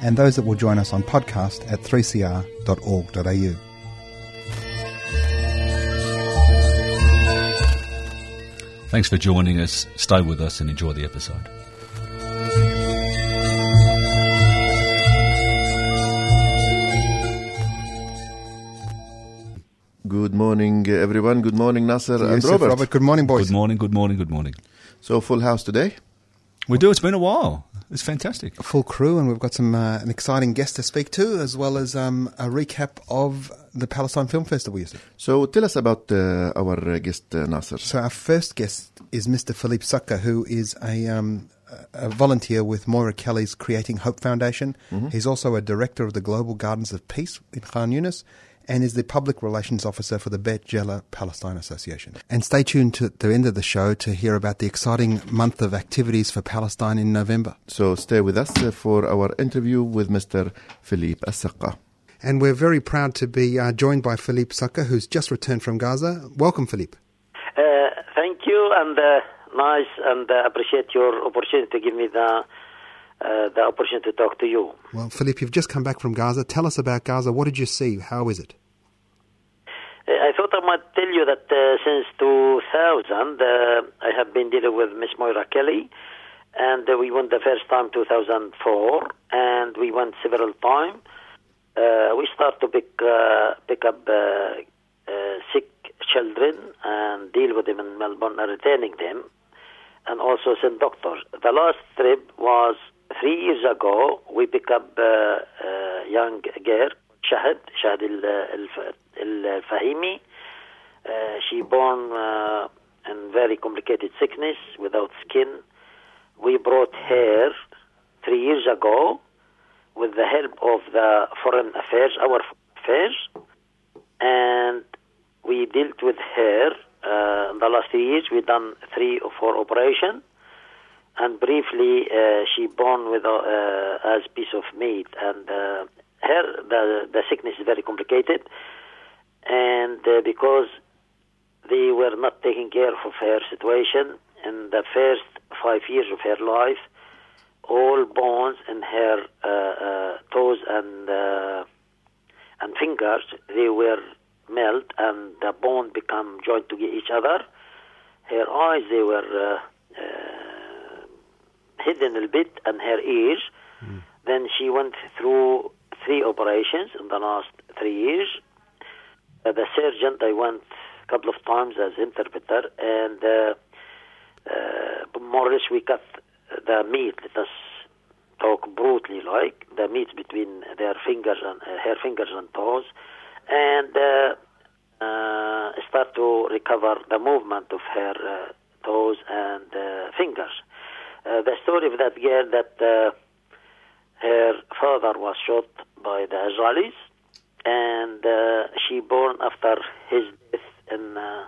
and those that will join us on podcast at 3cr.org.au. Thanks for joining us. Stay with us and enjoy the episode. Good morning, uh, everyone. Good morning, Nasser and Robert. Robert, good morning, boys. Good morning, good morning, good morning. So, full house today. We do. It's been a while. It's fantastic. Full crew, and we've got some uh, an exciting guest to speak to, as well as um, a recap of the Palestine Film Festival. Yusuf. So, tell us about uh, our uh, guest, uh, Nasser. So our first guest is Mr. Philippe Sucker, who is a, um, a volunteer with Moira Kelly's Creating Hope Foundation. He's also a director of the Global Gardens of Peace in Khan Yunis and is the public relations officer for the Beit Jala Palestine Association. And stay tuned to the end of the show to hear about the exciting month of activities for Palestine in November. So, stay with us uh, for our interview with Mr. Philippe Assaka. And we're very proud to be uh, joined by Philippe Sucker, who's just returned from Gaza. Welcome, Philippe. Uh, thank you, and uh, nice, and uh, appreciate your opportunity to give me the uh, the opportunity to talk to you. Well, Philippe, you've just come back from Gaza. Tell us about Gaza. What did you see? How is it? Uh, I thought I might tell you that uh, since 2000, uh, I have been dealing with Miss Moira Kelly, and uh, we went the first time 2004, and we went several times. Uh, we start to pick uh, pick up uh, uh, sick children and deal with them in Melbourne and retaining them, and also send doctors. The last trip was three years ago. We up uh, uh, young girl, Shahid, Shahid al Fahimi. Uh, she born uh, in very complicated sickness without skin. We brought her three years ago with the help of the foreign affairs, our affairs, and we dealt with her. Uh, in the last three years, we done three or four operations, and briefly, uh, she born with uh, as piece of meat, and uh, her the the sickness is very complicated, and uh, because they were not taking care of her situation in the first five years of her life, all bones in her uh, uh, toes and and fingers they were melt and the bone become joined to each other. Her eyes they were hidden a bit and her ears. Then she went through three operations in the last three years. Uh, the surgeon I went a couple of times as interpreter and uh, uh, more or less we cut the meat. Let us talk brutally, like the meat between their fingers and uh, her fingers and toes, and uh, uh, start to recover the movement of her uh, toes and uh, fingers. Uh, the story of that girl that uh, her father was shot by the Israelis, and uh, she born after his death in uh,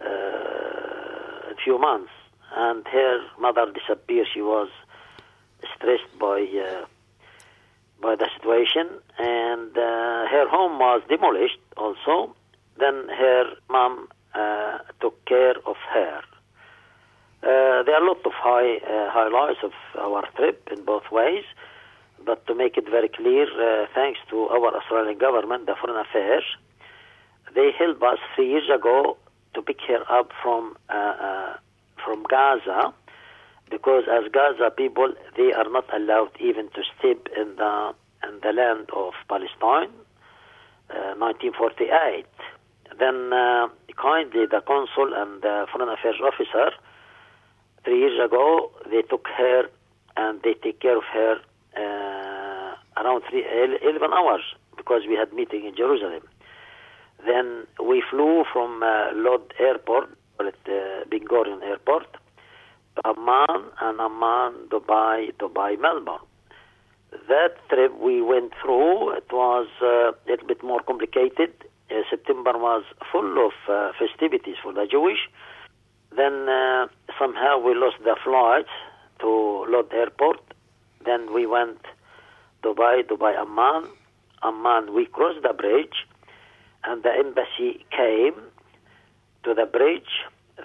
a few months, and her mother disappeared. She was stressed by by the situation, and her home was demolished. Also, then her mom uh, took care of her. Uh, there are a lot of high uh, highlights of our trip in both ways, but to make it very clear, uh, thanks to our Australian government, the Foreign Affairs, they helped us three years ago to pick her up from uh, uh, from Gaza because as Gaza people, they are not allowed even to step in the in the land of Palestine. Uh, 1948. Then kindly the consul and the foreign affairs officer three years ago they took her and they take care of her uh, around three, 11 hours because we had meeting in Jerusalem. Then we flew from uh, Lod Airport, call it uh, Ben Gurion Airport, to Amman and Amman, Dubai, Dubai, Melbourne. That trip we went through, it was uh, a little bit more complicated. Uh, September was full of uh, festivities for the Jewish. Then uh, somehow we lost the flights to Lod Airport. Then we went Dubai, Dubai, Amman. Amman, we crossed the bridge, and the embassy came to the bridge.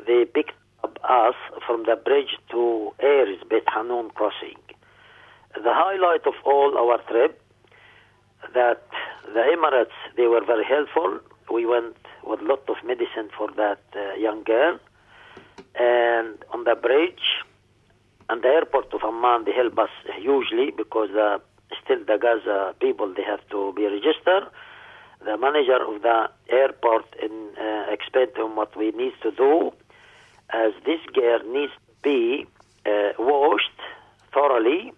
They picked up us from the bridge to Erez, Beit Hanun crossing. The highlight of all our trip that the Emirates they were very helpful. We went with a lot of medicine for that uh, young girl, and on the bridge and the airport of Amman they help us hugely because uh, still the Gaza people they have to be registered. The manager of the airport in, uh, explained to him what we need to do, as this girl needs to be uh, washed thoroughly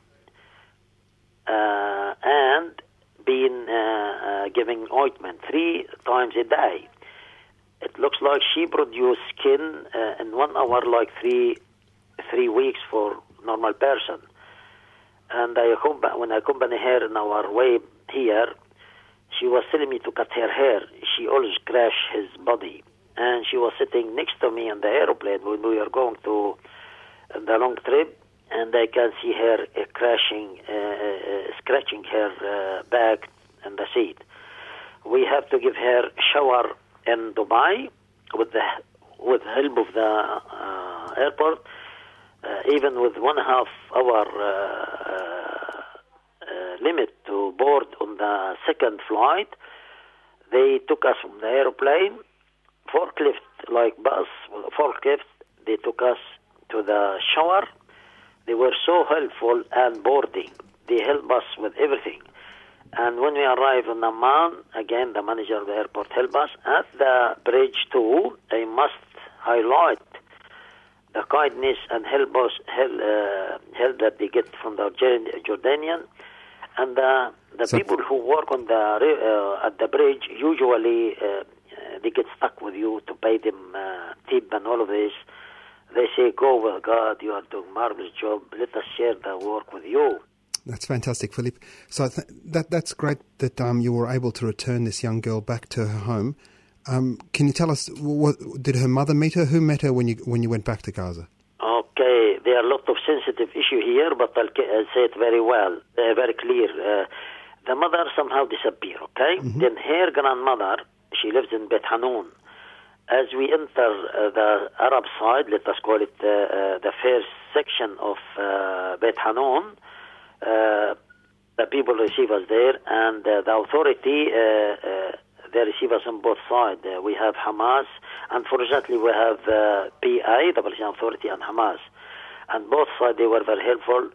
uh, and being uh, uh, giving ointment three times a day. It looks like she produced skin uh, in one hour, like three three weeks for normal person. And I when I accompany her in our way here, she was telling me to cut her hair. She always crash his body, and she was sitting next to me on the aeroplane when we were going to the long trip and I can see her uh, crashing, uh, uh, scratching her uh, back and the seat. We have to give her shower in Dubai with the with help of the uh, airport. Uh, even with one half hour uh, uh, limit to board on the second flight, they took us from the airplane, forklift like bus, forklift. They took us to the shower they were so helpful and boarding. They helped us with everything. And when we arrived in Amman, again, the manager of the airport helped us. At the bridge, too, I must highlight the kindness and help us, help, uh, help that they get from the Jordanian. And the, the So- people who work on the uh, at the bridge usually uh, uh, they get stuck with you to pay them uh, tip and all of this. They say, "Go with God. You are doing marvelous job. Let us share the work with you." That's fantastic, Philippe. So th- that that's great that um, you were able to return this young girl back to her home. Um, can you tell us what did her mother meet her? Who met her when you when you went back to Gaza? Okay, there are a lot of sensitive issue here, but I'll, I'll say it very well, uh, very clear. Uh, the mother somehow disappeared. Okay, then her grandmother, she lives in Beit Hanun. As we enter uh, the Arab side, let us call it uh, uh, the first section of uh, Beit Hanun, the people receive us there, and uh, the authority uh, uh, they receive us on both sides. Uh, we have Hamas, unfortunately, we have uh, PI, the Palestinian Authority, and Hamas, and both sides they were very helpful.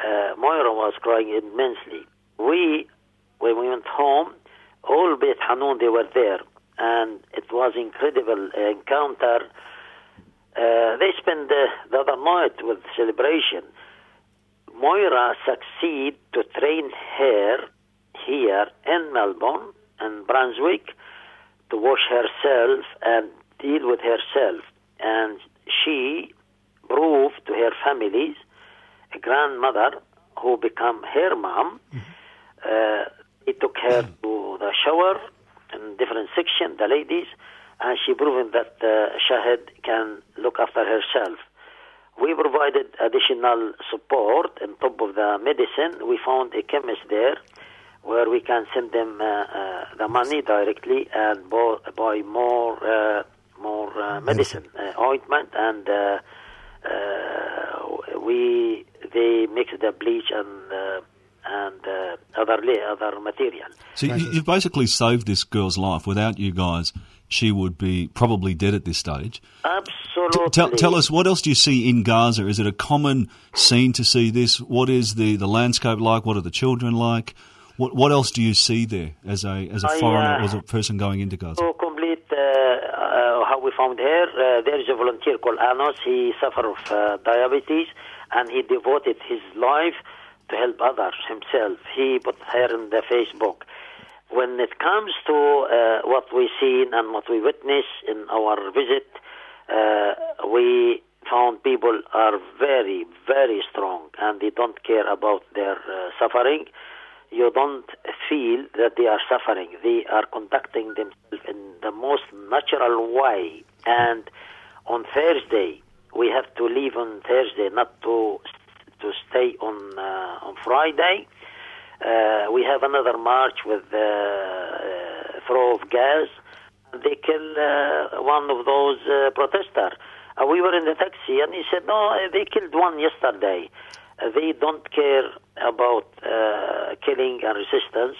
Uh, Moira was crying immensely. We, when we went home, all Beit Hanun they were there, and it was incredible encounter. Uh, they spent the, the other night with celebration. Moira succeed to train her here in Melbourne and Brunswick to wash herself and deal with herself. And she proved to her families, a grandmother who become her mom, uh, he took her to the shower in different section, the ladies, and she proven that uh, Shahid can look after herself. We provided additional support top of the medicine. We found a chemist there where we can send them uh, uh, the money directly and bo- buy more uh, more uh, medicine, uh, ointment, and uh, uh, we they mix the bleach and uh, and uh, other other material. So you, you've basically saved this girl's life. Without you guys, she would be probably dead at this stage. Absolutely. Tell, tell us, what else do you see in Gaza? Is it a common scene to see this? What is the, the landscape like? What are the children like? What what else do you see there as a as a I, foreigner, uh, as a person going into Gaza? To complete uh, uh, how we found her, uh, there is a volunteer called Anos. He suffered of uh, diabetes and he devoted his life to help others himself. He put her in the Facebook. When it comes to uh, what we seen and what we witness in our visit, uh, we found people are very, very strong and they don't care about their uh, suffering. You don't feel that they are suffering. They are conducting themselves in the most natural way. And on Thursday, we have to leave on Thursday, not to to stay on uh, on Friday. Uh, we have another march with uh, uh, throw of gas. They killed uh, one of those uh, protesters. Uh, we were in the taxi, and he said, "No, uh, they killed one yesterday. Uh, they don't care about uh, killing and resistance.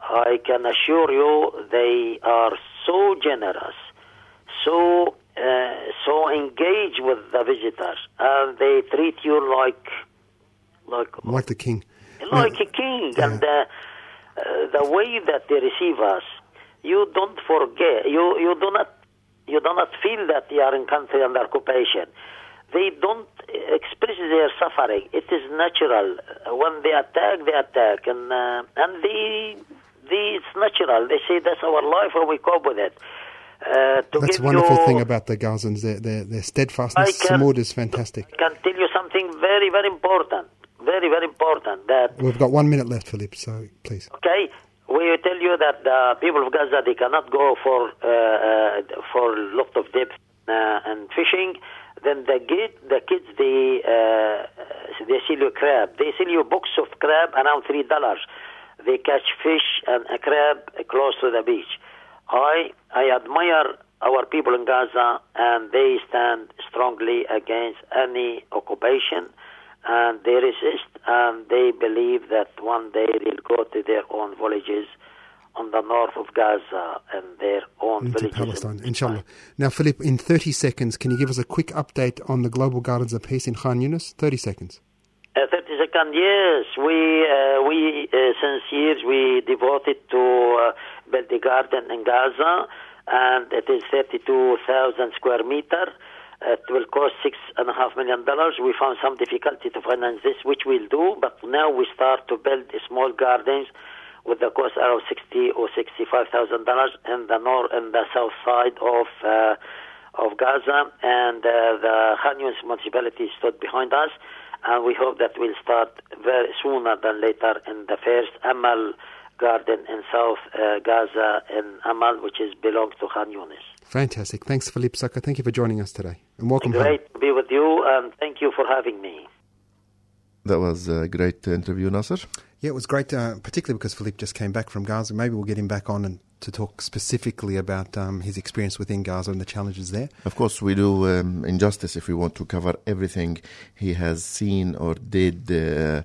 I can assure you, they are so generous, so uh, so engaged with the visitors, and they treat you like like Like the king. like a king, and uh, uh, the way that they receive us, you don't forget. You you do not you do not feel that they are in country under occupation. They don't express their suffering. It is natural. When they attack, they attack, and uh, and they, they it's natural. They say that's our life, and we cope with it. Uh, to That's the wonderful you, thing about the Gazans. Their, their, their steadfastness. Can- Sumud is fantastic. I can tell you something very very important, very very important that We've got one minute left, Philippe, so please. Okay, we tell you that the people of Gaza they cannot go for uh, uh, for lot of depth uh, and fishing. Then the kid, the kids they uh, they sell you crab. They sell you box of crab around three dollars. They catch fish and a crab close to the beach. I I admire our people in Gaza, and they stand strongly against any occupation and they resist and they believe that one day they'll go to their own villages on the north of Gaza and their own Into villages. Palestine, inshallah. Now, Philip, in 30 seconds, can you give us a quick update on the Global Gardens of Peace in Khan Yunis? 30 seconds. Uh, 30 second, yes. We, uh, we uh, since years, we devoted to uh, build a garden in Gaza, and it is 32,000 square meter. It will cost six and a half million dollars. We found some difficulty to finance this, which we'll do, but now we start to build small gardens with the cost around sixty or sixty-five thousand dollars in the north and the south side of uh, of Gaza, and uh, the Khan municipality stood behind us, and we hope that we'll start very sooner than later in the first Amal garden in South uh, Gaza in Amal, which is belongs to Khan Yunis. Fantastic. Thanks, Philippe Saka. Thank you for joining us today. And welcome home. Great to be with you, and thank you for having me. That was a great interview, Nasser. Yeah, it was great, uh, particularly because Philippe just came back from Gaza. Maybe we'll get him back on and to talk specifically about um, his experience within Gaza and the challenges there. Of course, we do um, injustice if we want to cover everything he has seen or did uh,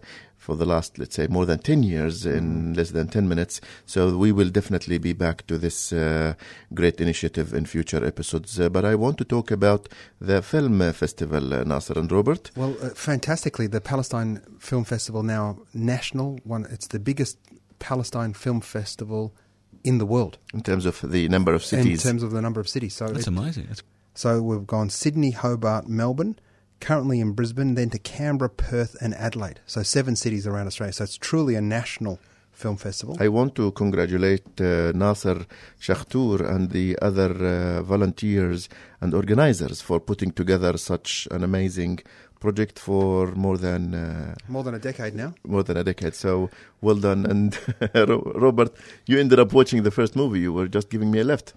for the last, let's say, more than 10 years in less than 10 minutes. So we will definitely be back to this uh, great initiative in future episodes. Uh, but I want to talk about the film uh, festival, uh, Nasser and Robert. Well, uh, fantastically, the Palestine Film Festival now national. One, it's the biggest Palestine film festival in the world In terms of the number of cities, in terms of the number of cities. So, That's it- amazing. That's, so we've gone Sydney, Hobart, Melbourne, currently in Brisbane, then to Canberra, Perth, and Adelaide. So seven cities around Australia. So it's truly a national film festival. I want to congratulate uh, Nasser Shakhtour and the other uh, volunteers and organizers for putting together such an amazing project for more than uh, More than a decade now. more than a decade. So well done. And Robert, you ended up watching the first movie. You were just giving me a left.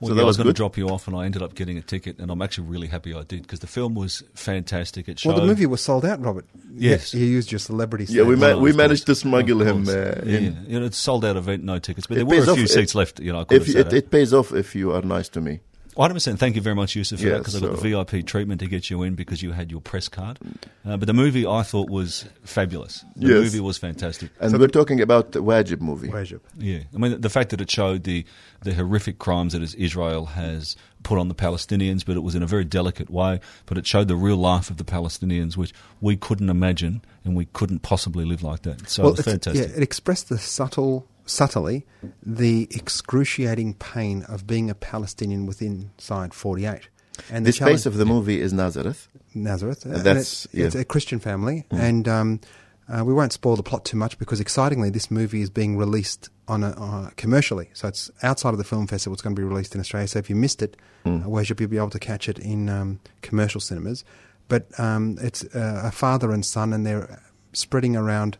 Well, so yeah, that I was was going to drop you off, and I ended up getting a ticket, and I'm actually really happy I did because the film was fantastic. It showed Well, the movie was sold out, Robert. Yes. You used your celebrity Yeah, we status. ma- Well, we managed course. to smuggle him course. uh, yeah, in. you know, it's sold out event, no tickets, but It there were a few if- seats left. You know, I could If have it, it pays off if you are nice to me. 100%. Thank you very much, Yusuf, for that Yeah, because I got the VIP treatment to get you in because you had your press card. Uh, but the movie I thought was fabulous. The Yes. movie was fantastic. And we're talking about the Wajib movie. Wajib. Yeah, I mean the fact that it showed the the horrific crimes that Israel has put on the Palestinians, but it was in a very delicate way. But it showed the real life of the Palestinians, which we couldn't imagine, and we couldn't possibly live like that. So it was fantastic. Yeah, it expressed the subtle, subtly, the excruciating pain of being a Palestinian within side 48. And The space of the movie is Nazareth. Nazareth. and that's- it's, yeah. it's a Christian family, and um, uh, we won't spoil the plot too much because, excitingly, this movie is being released on a, uh, commercially. So it's outside of the film festival. It's going to be released in Australia. So if you missed it, uh, where you'll be able to catch it in um, commercial cinemas. But um, it's uh, a father and son, and they're spreading around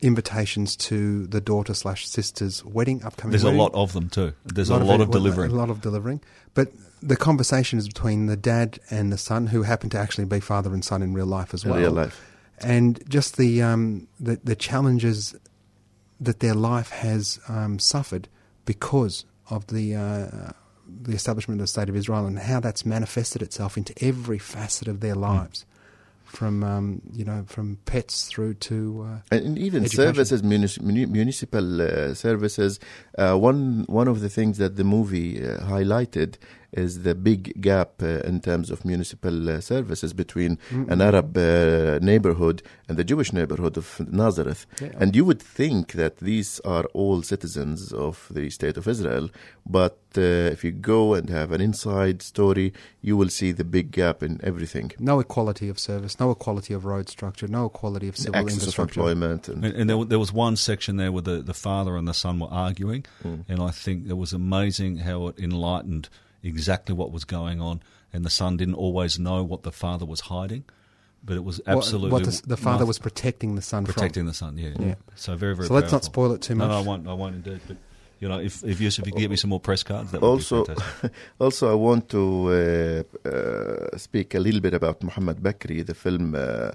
invitations to the daughter slash sister's wedding, upcoming. There's a lot of them too. There's a lot, of, well, delivering. A lot of delivering. But the conversation is between the dad and the son, who happen to actually be father and son in real life as In well. real life. And just the, um, the, the challenges that their life has um, suffered because of the, uh, the establishment of the State of Israel and how that's manifested itself into every facet of their lives. From um, you know, from pets through to uh, And even Education. services, munis- municipal uh, services. Uh, one one of the things that the movie uh, highlighted is the big gap uh, in terms of municipal uh, services between an Arab uh, neighborhood and the Jewish neighborhood of Nazareth. Yeah. And you would think that these are all citizens of the state of Israel, but uh, if you go and have an inside story, you will see the big gap in everything. no equality of service, no equality of road structure, no equality of civil Access of employment and And, and there, there was one section there where the, the father and the son were arguing, Mm. and I think it was amazing how it enlightened exactly what was going on. And the son didn't always know what the father was hiding, but it was absolutely what, the, the father nothing- was protecting the son protecting from. the son. Yeah, Yeah. So very very. So let's not spoil it too much. no, I won't. I won't indeed. But you know, if if Yusuf, if you could get me some more press cards, that would also, be fantastic. also, I want to uh, uh, speak a little bit about Muhammad Bakri, the film uh,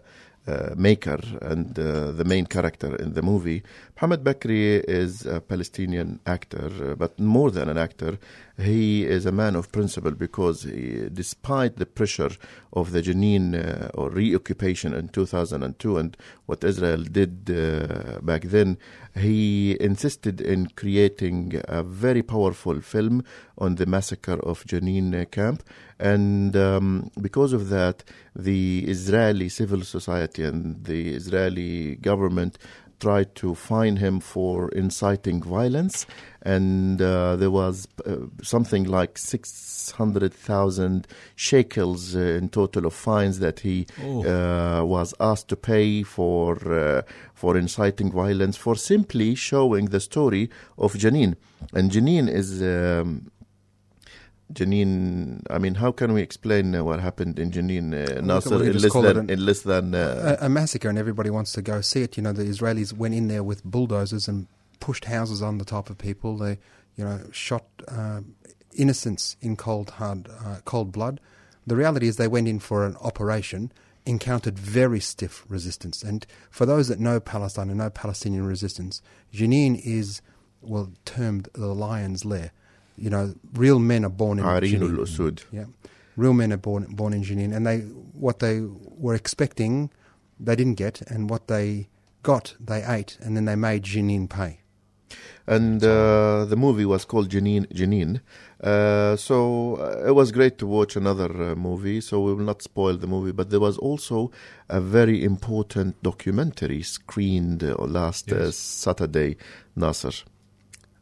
uh, maker and uh, the main character in the movie. Muhammad Bakri is a Palestinian actor, but more than an actor, he is a man of principle because he, despite the pressure of the Jenin uh, or reoccupation in 2002 and what Israel did uh, back then, he insisted in creating a very powerful film on the massacre of Jenin camp. And um, because of that, the Israeli civil society and the Israeli government tried to fine him for inciting violence, and uh, there was uh, something like 600,000 shekels uh, in total of fines that he uh, was asked to pay for uh, for inciting violence for simply showing the story of Jenin. And Jenin is. Um, Jenin, I mean, how can we explain uh, what happened in Jenin, uh, Nasser, in less than, an- in less than uh, a, a massacre, and everybody wants to go see it. You know, the Israelis went in there with bulldozers and pushed houses on the top of people. They, you know, shot uh, innocents in cold hard, uh, cold blood. The reality is, they went in for an operation, encountered very stiff resistance. And for those that know Palestine and know Palestinian resistance, Jenin is well termed the lion's lair. You know, real men are born in Jenin. Yeah, real men are born born in Jenin, and they what they were expecting, they didn't get, and what they got, they ate, and then they made Jenin pay. and uh, the movie was called Jenin. Jenin. Uh, so uh, it was great to watch another uh, movie. So we will not spoil the movie, but there was also a very important documentary screened uh, last uh, Saturday, Nasser.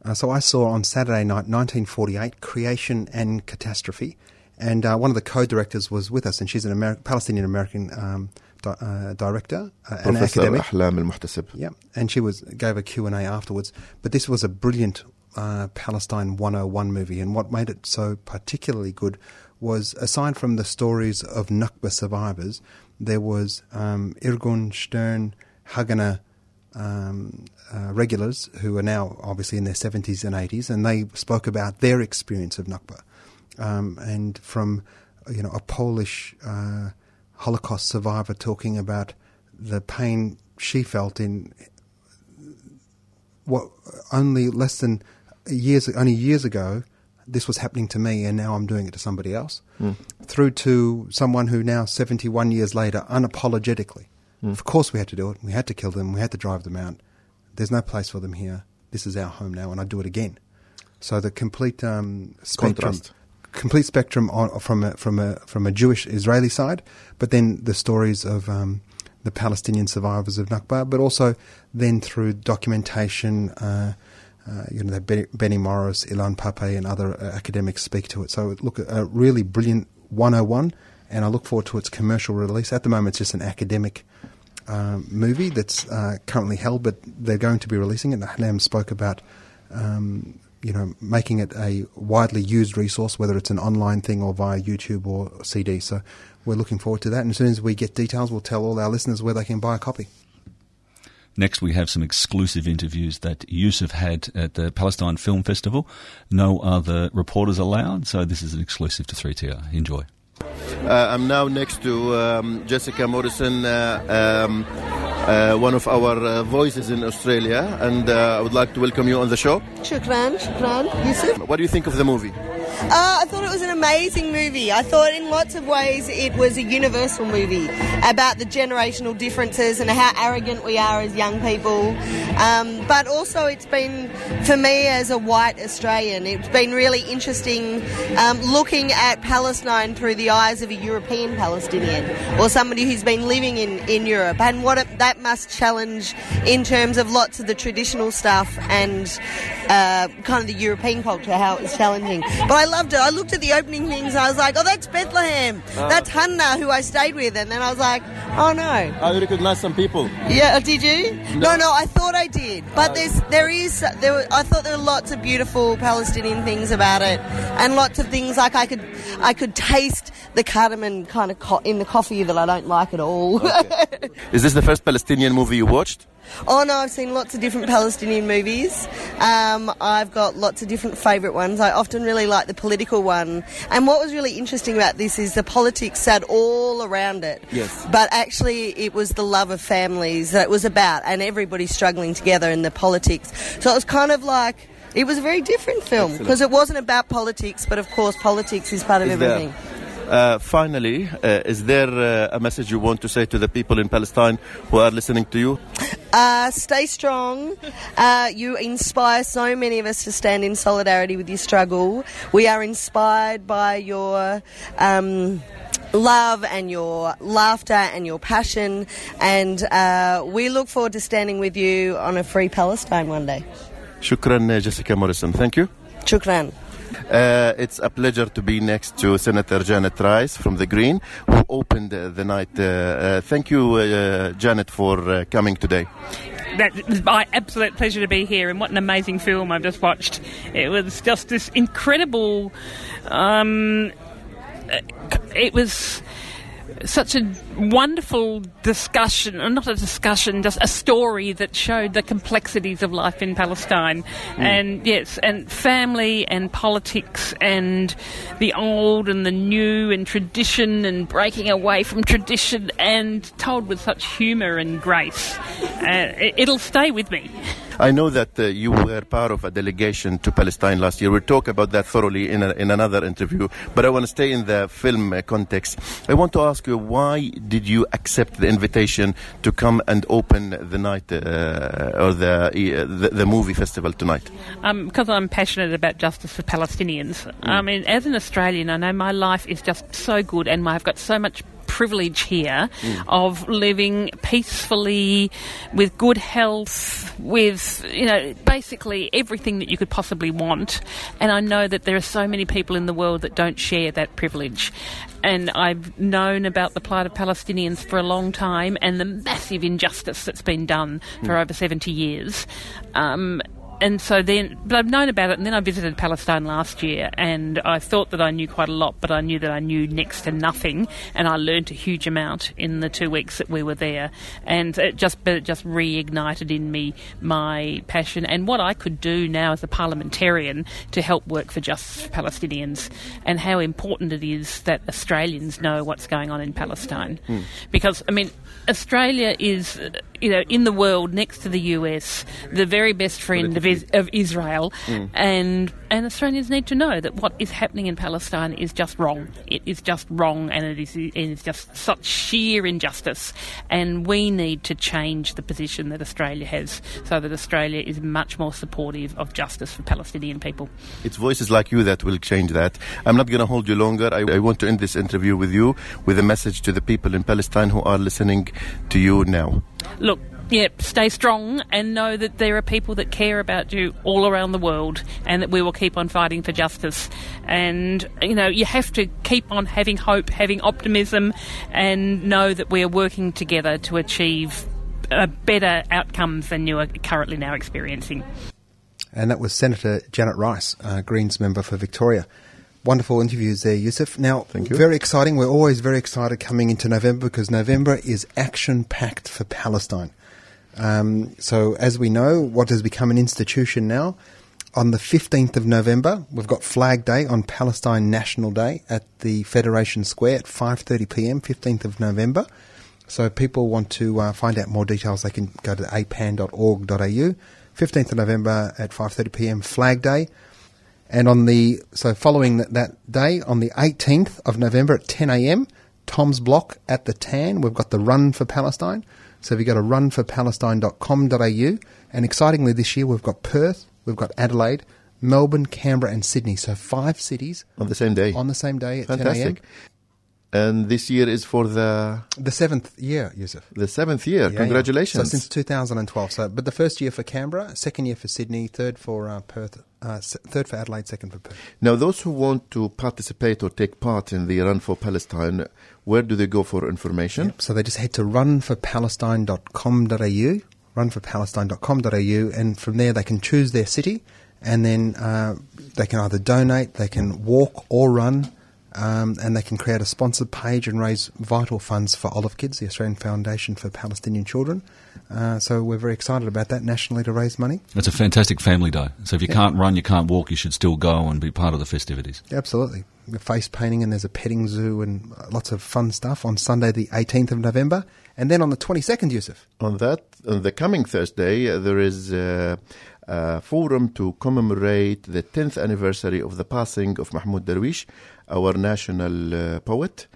Uh, so I saw on Saturday night, 1948, Creation and Catastrophe, and uh, one of the co-directors was with us, and she's an Ameri- Palestinian American um, di- uh, director, uh, an academic. Ahlam Al-Muhtaseb. Yeah, and she was gave a Q and A afterwards. But this was a brilliant uh, Palestine 101 movie, and what made it so particularly good was, aside from the stories of Nakba survivors, there was um, Irgun, Stern, Haganah um, uh, regulars who are now obviously in their 70s and 80s, and they spoke about their experience of Nakba. Um, and from you know a Polish uh, Holocaust survivor talking about the pain she felt in what only less than years only years ago this was happening to me and now I'm doing it to somebody else, through to someone who now, 71 years later, unapologetically, of course we had to do it. We had to kill them. We had to drive them out. There's no place for them here. This is our home now, and I'd do it again. So the complete um, spectrum, Contrast. complete spectrum on, from a, from a from a Jewish Israeli side, but then the stories of um, the Palestinian survivors of Nakba, but also then through documentation. Uh, uh, you know, Benny Morris, Ilan Pappé, and other uh, academics speak to it. So, look, a really brilliant 101, and I look forward to its commercial release. At the moment, it's just an academic um, movie that's uh, currently held, but they're going to be releasing it. Hanam spoke about, um, you know, making it a widely used resource, whether it's an online thing or via YouTube or CD. So, we're looking forward to that. And as soon as we get details, we'll tell all our listeners where they can buy a copy. Next, we have some exclusive interviews that Yusuf had at the Palestine Film Festival. No other reporters allowed, so this is an exclusive to 3CR. Enjoy. Uh, I'm now next to um, Jessica Morrison, uh, um, uh, one of our uh, voices in Australia, and uh, I would like to welcome you on the show. Shukran, shukran, Yusuf. What do you think of the movie? Uh, I thought it was an amazing movie. I thought in lots of ways it was a universal movie about the generational differences and how arrogant we are as young people. Um, but also, it's been, for me as a white Australian, it's been really interesting um, looking at Palestine through the eyes of a European Palestinian or somebody who's been living in, in Europe and what it, that must challenge in terms of lots of the traditional stuff and uh, kind of the European culture, how it was challenging. But I loved it. I looked at the opening things I was like, oh, that's Bethlehem. Ah. That's Hannah, who I stayed with. And then I was like, oh no. I recognize some people. Yeah, uh, did you? No, no, I thought I did. But uh, there's, there is, there. Were, I thought there were lots of beautiful Palestinian things about it, and lots of things like I could, I could taste the cardamom kind of co- in the coffee that I don't like at all. Is this the first Palestinian movie you watched? Oh no, I've seen lots of different Palestinian movies. Um, I've got lots of different favourite ones. I often really like the political one. And what was really interesting about this is the politics sat all around it. Yes. But actually, it was the love of families that it was about, and everybody struggling together in the politics. So it was kind of like. It was a very different film because it wasn't about politics, but of course, politics is part of Is there- everything. Uh, finally, uh, is there uh, a message you want to say to the people in Palestine who are listening to you? Uh, stay strong. Uh, you inspire so many of us to stand in solidarity with your struggle. We are inspired by your. Um, Love and your laughter and your passion, and uh, we look forward to standing with you on a free Palestine one day. Shukran, Jessica Morrison. Thank you. Shukran. Uh, it's a pleasure to be next to Senator Janet Rice from the Green, who opened uh, the night. Uh, uh, thank you, uh, Janet, for uh, coming today. that was my absolute pleasure to be here, and what an amazing film I've just watched. It was just this incredible. Um, it was such a wonderful discussion, or not a discussion, just a story that showed the complexities of life in Palestine. And yes, and family and politics and the old and the new and tradition and breaking away from tradition and told with such humour and grace. Uh, it, it'll stay with me. I know that uh, you were part of a delegation to Palestine last year. We'll talk about that thoroughly in, a, in another interview. But I want to stay in the film uh, context. I want to ask you why did you accept the invitation to come and open the night uh, or the, uh, the the movie festival tonight? um, because I'm passionate about justice for Palestinians. I mean, as an Australian, I know my life is just so good, and I've got so much privilege here of living peacefully with good health with you know basically everything that you could possibly want. And I know that there are so many people in the world that don't share that privilege. And I've known about the plight of Palestinians for a long time and the massive injustice that's been done for over 70 years. Um, and so then, but I've known about it, and then I visited Palestine last year, and I thought that I knew quite a lot, but I knew that I knew next to nothing, and I learned a huge amount in the two weeks that we were there, and it just, but it just reignited in me my passion and what I could do now as a parliamentarian to help work for justice for Palestinians, and how important it is that Australians know what's going on in Palestine, hmm. because I mean, Australia is, you know, in the world next to the US, the very best friend of Is, of Israel, mm. and and Australians need to know that what is happening in Palestine is just wrong. It is just wrong, and it is it is just such sheer injustice. And we need to change the position that Australia has, so that Australia is much more supportive of justice for Palestinian people. It's voices like you that will change that. I'm not going to hold you longer. I, I want to end this interview with you with a message to the people in Palestine who are listening to you now. Look, yeah, stay strong and know that there are people that care about you all around the world and that we will keep on fighting for justice. And, you know, you have to keep on having hope, having optimism, and know that we are working together to achieve uh, better outcomes than you are currently now experiencing. And that was Senator Janet Rice, uh, Greens member for Victoria. Wonderful interviews there, Yusuf. Now, Thank you. very exciting. We're always very excited coming into November because November is action packed for Palestine. Um, so, as we know, what has become an institution now, on the 15th of November, we've got Flag Day on Palestine National Day at the Federation Square at 5:30 p.m. 15th of November. So, people want to uh, find out more details, they can go to apan.org.au. 15th of November at 5:30 p.m. Flag Day. And on the so following that, that day, on the 18th of November at 10 a.m., Tom's Block at the Tan, we've got the Run for Palestine. So if you go to runforpalestine.com.au, and excitingly this year we've got Perth, we've got Adelaide, Melbourne, Canberra, and Sydney. So five cities On the same day. on the same day at 10 a.m. Fantastic. And this year is for the The seventh year, Yusuf. the seventh year. Yeah, yeah. Congratulations. So since 2012. So, but the first year for Canberra, second year for Sydney, third for uh, Perth, uh, third for Adelaide, second for Perth. now, those who want to participate or take part in the Run for Palestine, where do they go for information? So they just head to runforpalestine.com.au, runforpalestine.com.au, and from there they can choose their city, and then uh, they can either donate, they can walk or run, um, and they can create a sponsored page and raise vital funds for Olive Kids, the Australian Foundation for Palestinian Children. Uh, so we're very excited about that nationally to raise money. It's a fantastic family day. So if you can't run, you can't walk, you should still go and be part of the festivities. Absolutely. The face painting and there's a petting zoo and lots of fun stuff on Sunday the 18th of November. And then on the 22nd, Yusuf. On that, on the coming Thursday, uh, there is uh, a forum to commemorate the 10th anniversary of the passing of Mahmoud Darwish, our national uh, poet.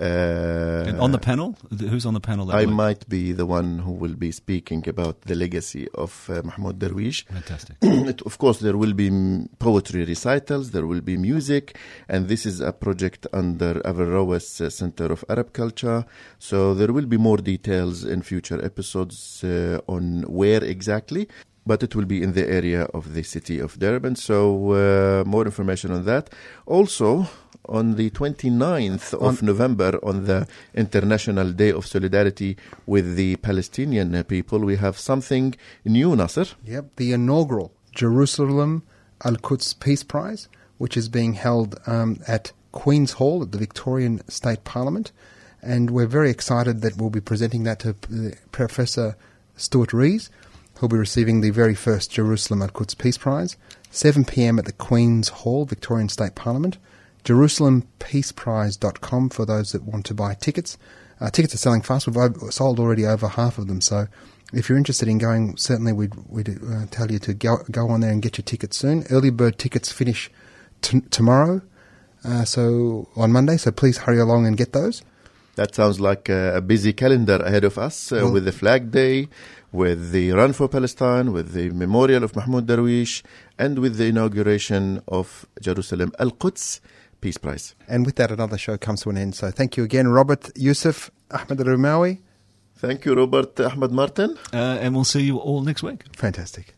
Uh, And on the panel, who's on the panel that I might be the one who will be speaking about the legacy of uh, Mahmoud Darwish. Fantastic. It- of course, there will be poetry recitals, there will be music, and this is a project under Averroes uh, Center of Arab Culture. So there will be more details in future episodes uh, on where exactly. But it will be in the area of the city of Darebin. So, uh, more information on that. Also, on the 29th of November, on the International Day of Solidarity with the Palestinian people, we have something new, Nasser. Yep, the inaugural Jerusalem Al Quds Peace Prize, which is being held um, at Queen's Hall at the Victorian State Parliament. And we're very excited that we'll be presenting that to uh, Professor Stuart Rees, who'll be receiving the very first Jerusalem Al Quds Peace Prize. 7 pm at the Queen's Hall, Victorian State Parliament. JerusalemPeacePrize.com for those that want to buy tickets. Uh, tickets are selling fast. We've sold already over half of them. So if you're interested in going, certainly we'd, we'd uh, tell you to go, go on there and get your tickets soon. Early bird tickets finish t- tomorrow, uh, so on Monday. So please hurry along and get those. That sounds like a, busy calendar ahead of us uh, Well- with the Flag Day, with the Run for Palestine, with the memorial of Mahmoud Darwish, and with the inauguration of Jerusalem Al Quds Peace Prize. And with that, another show comes to an end. So thank you again, Robert Yusuf, Ahmed Rimawi. Thank you, Robert Ahmed Martin. Uh, and we'll see you all next week. Fantastic.